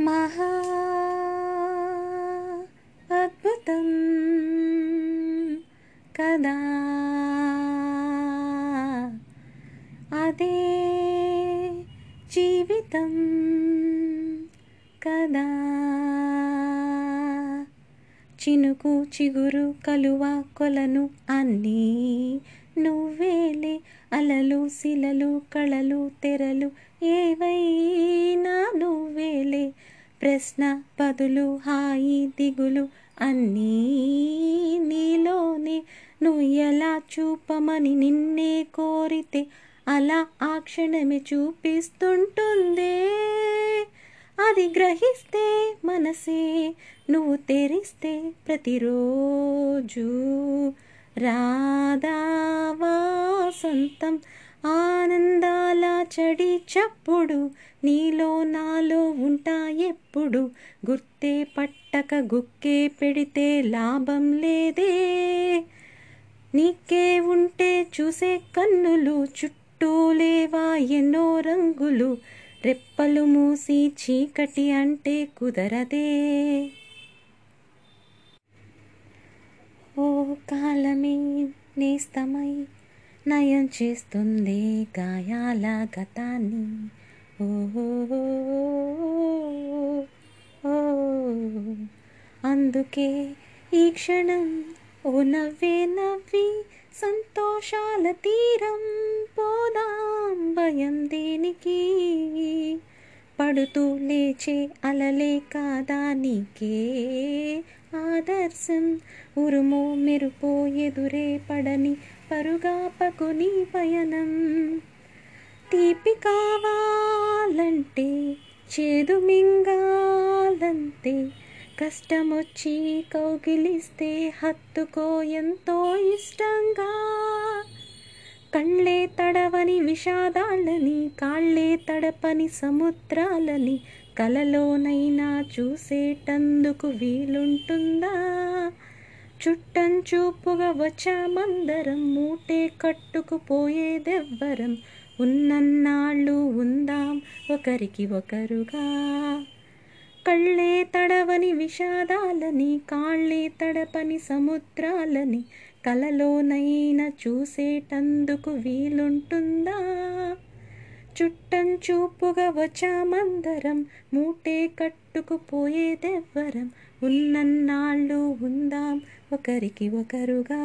మహా అద్భుతం కదా. అదే జీవితం కదా. చినుకు చిగురు కలువ కొలను అన్నీ నువ్వేలే అలలు శిలలు కళలు తెరలు ఏవైనా నువ్వేలే. ప్రశ్న పదులు హాయి దిగులు అన్నీ నీలోనే. నువ్వు ఎలా చూపమని నిన్నే కోరితే అలా ఆ క్షణమే చూపిస్తుంటుందే. అది గ్రహిస్తే మనసే నువ్వు తెరిస్తే ప్రతిరోజు రాధా. అంతం ఆనందాల చడి చప్పుడు నీలో నాలో ఉంటా ఎప్పుడు గుర్తే పట్టక గుక్కే పెడితే లాభం లేదే. నీకే ఉంటే చూసే కన్నులు చుట్టూ లేవా ఎన్నో రంగులు రెప్పలు మూసి చీకటి అంటే కుదరదే. ఓ కాలమే నేస్తమై నయం చేస్తుంది గాయాల గతాన్ని. ఓ అందుకే ఈ క్షణం ఓ నవ్వే నవ్వి సంతోషాల తీరం పోదాం భయం దేనికి? పడుతూ లేచే అలలే కాదానికే ఆదర్శం. ఉరుమో మెరుపో ఎదురే పడని పరుగాపకుని పయనం. తీపి కావాలంటే చేదు మింగాలంతే. కష్టమొచ్చి కౌగిలిస్తే హత్తుకో ఎంతో ఇష్టంగా. కళ్ళే తడవని విషాదాలని కాళ్ళే తడపని సముద్రాలని కలలోనైనా చూసేటందుకు వీలుంటుందా? చుట్టం చూపుగా వచ్చామందరం మూటే కట్టుకుపోయేదెవ్వరం? ఉన్నన్నాళ్ళు ఉందాం ఒకరికి ఒకరుగా. కళ్ళే తడవని విషాదాలని కాళ్ళే తడపని సముద్రాలని కలలోనైనా చూసేటందుకు వీలుంటుందా? చుట్టం చూపుగా వచ్చామందరం మూటే కట్టుకుపోయేదెవ్వరం ఉన్నన్నాళ్ళు ఉందాం ఒకరికి ఒకరుగా.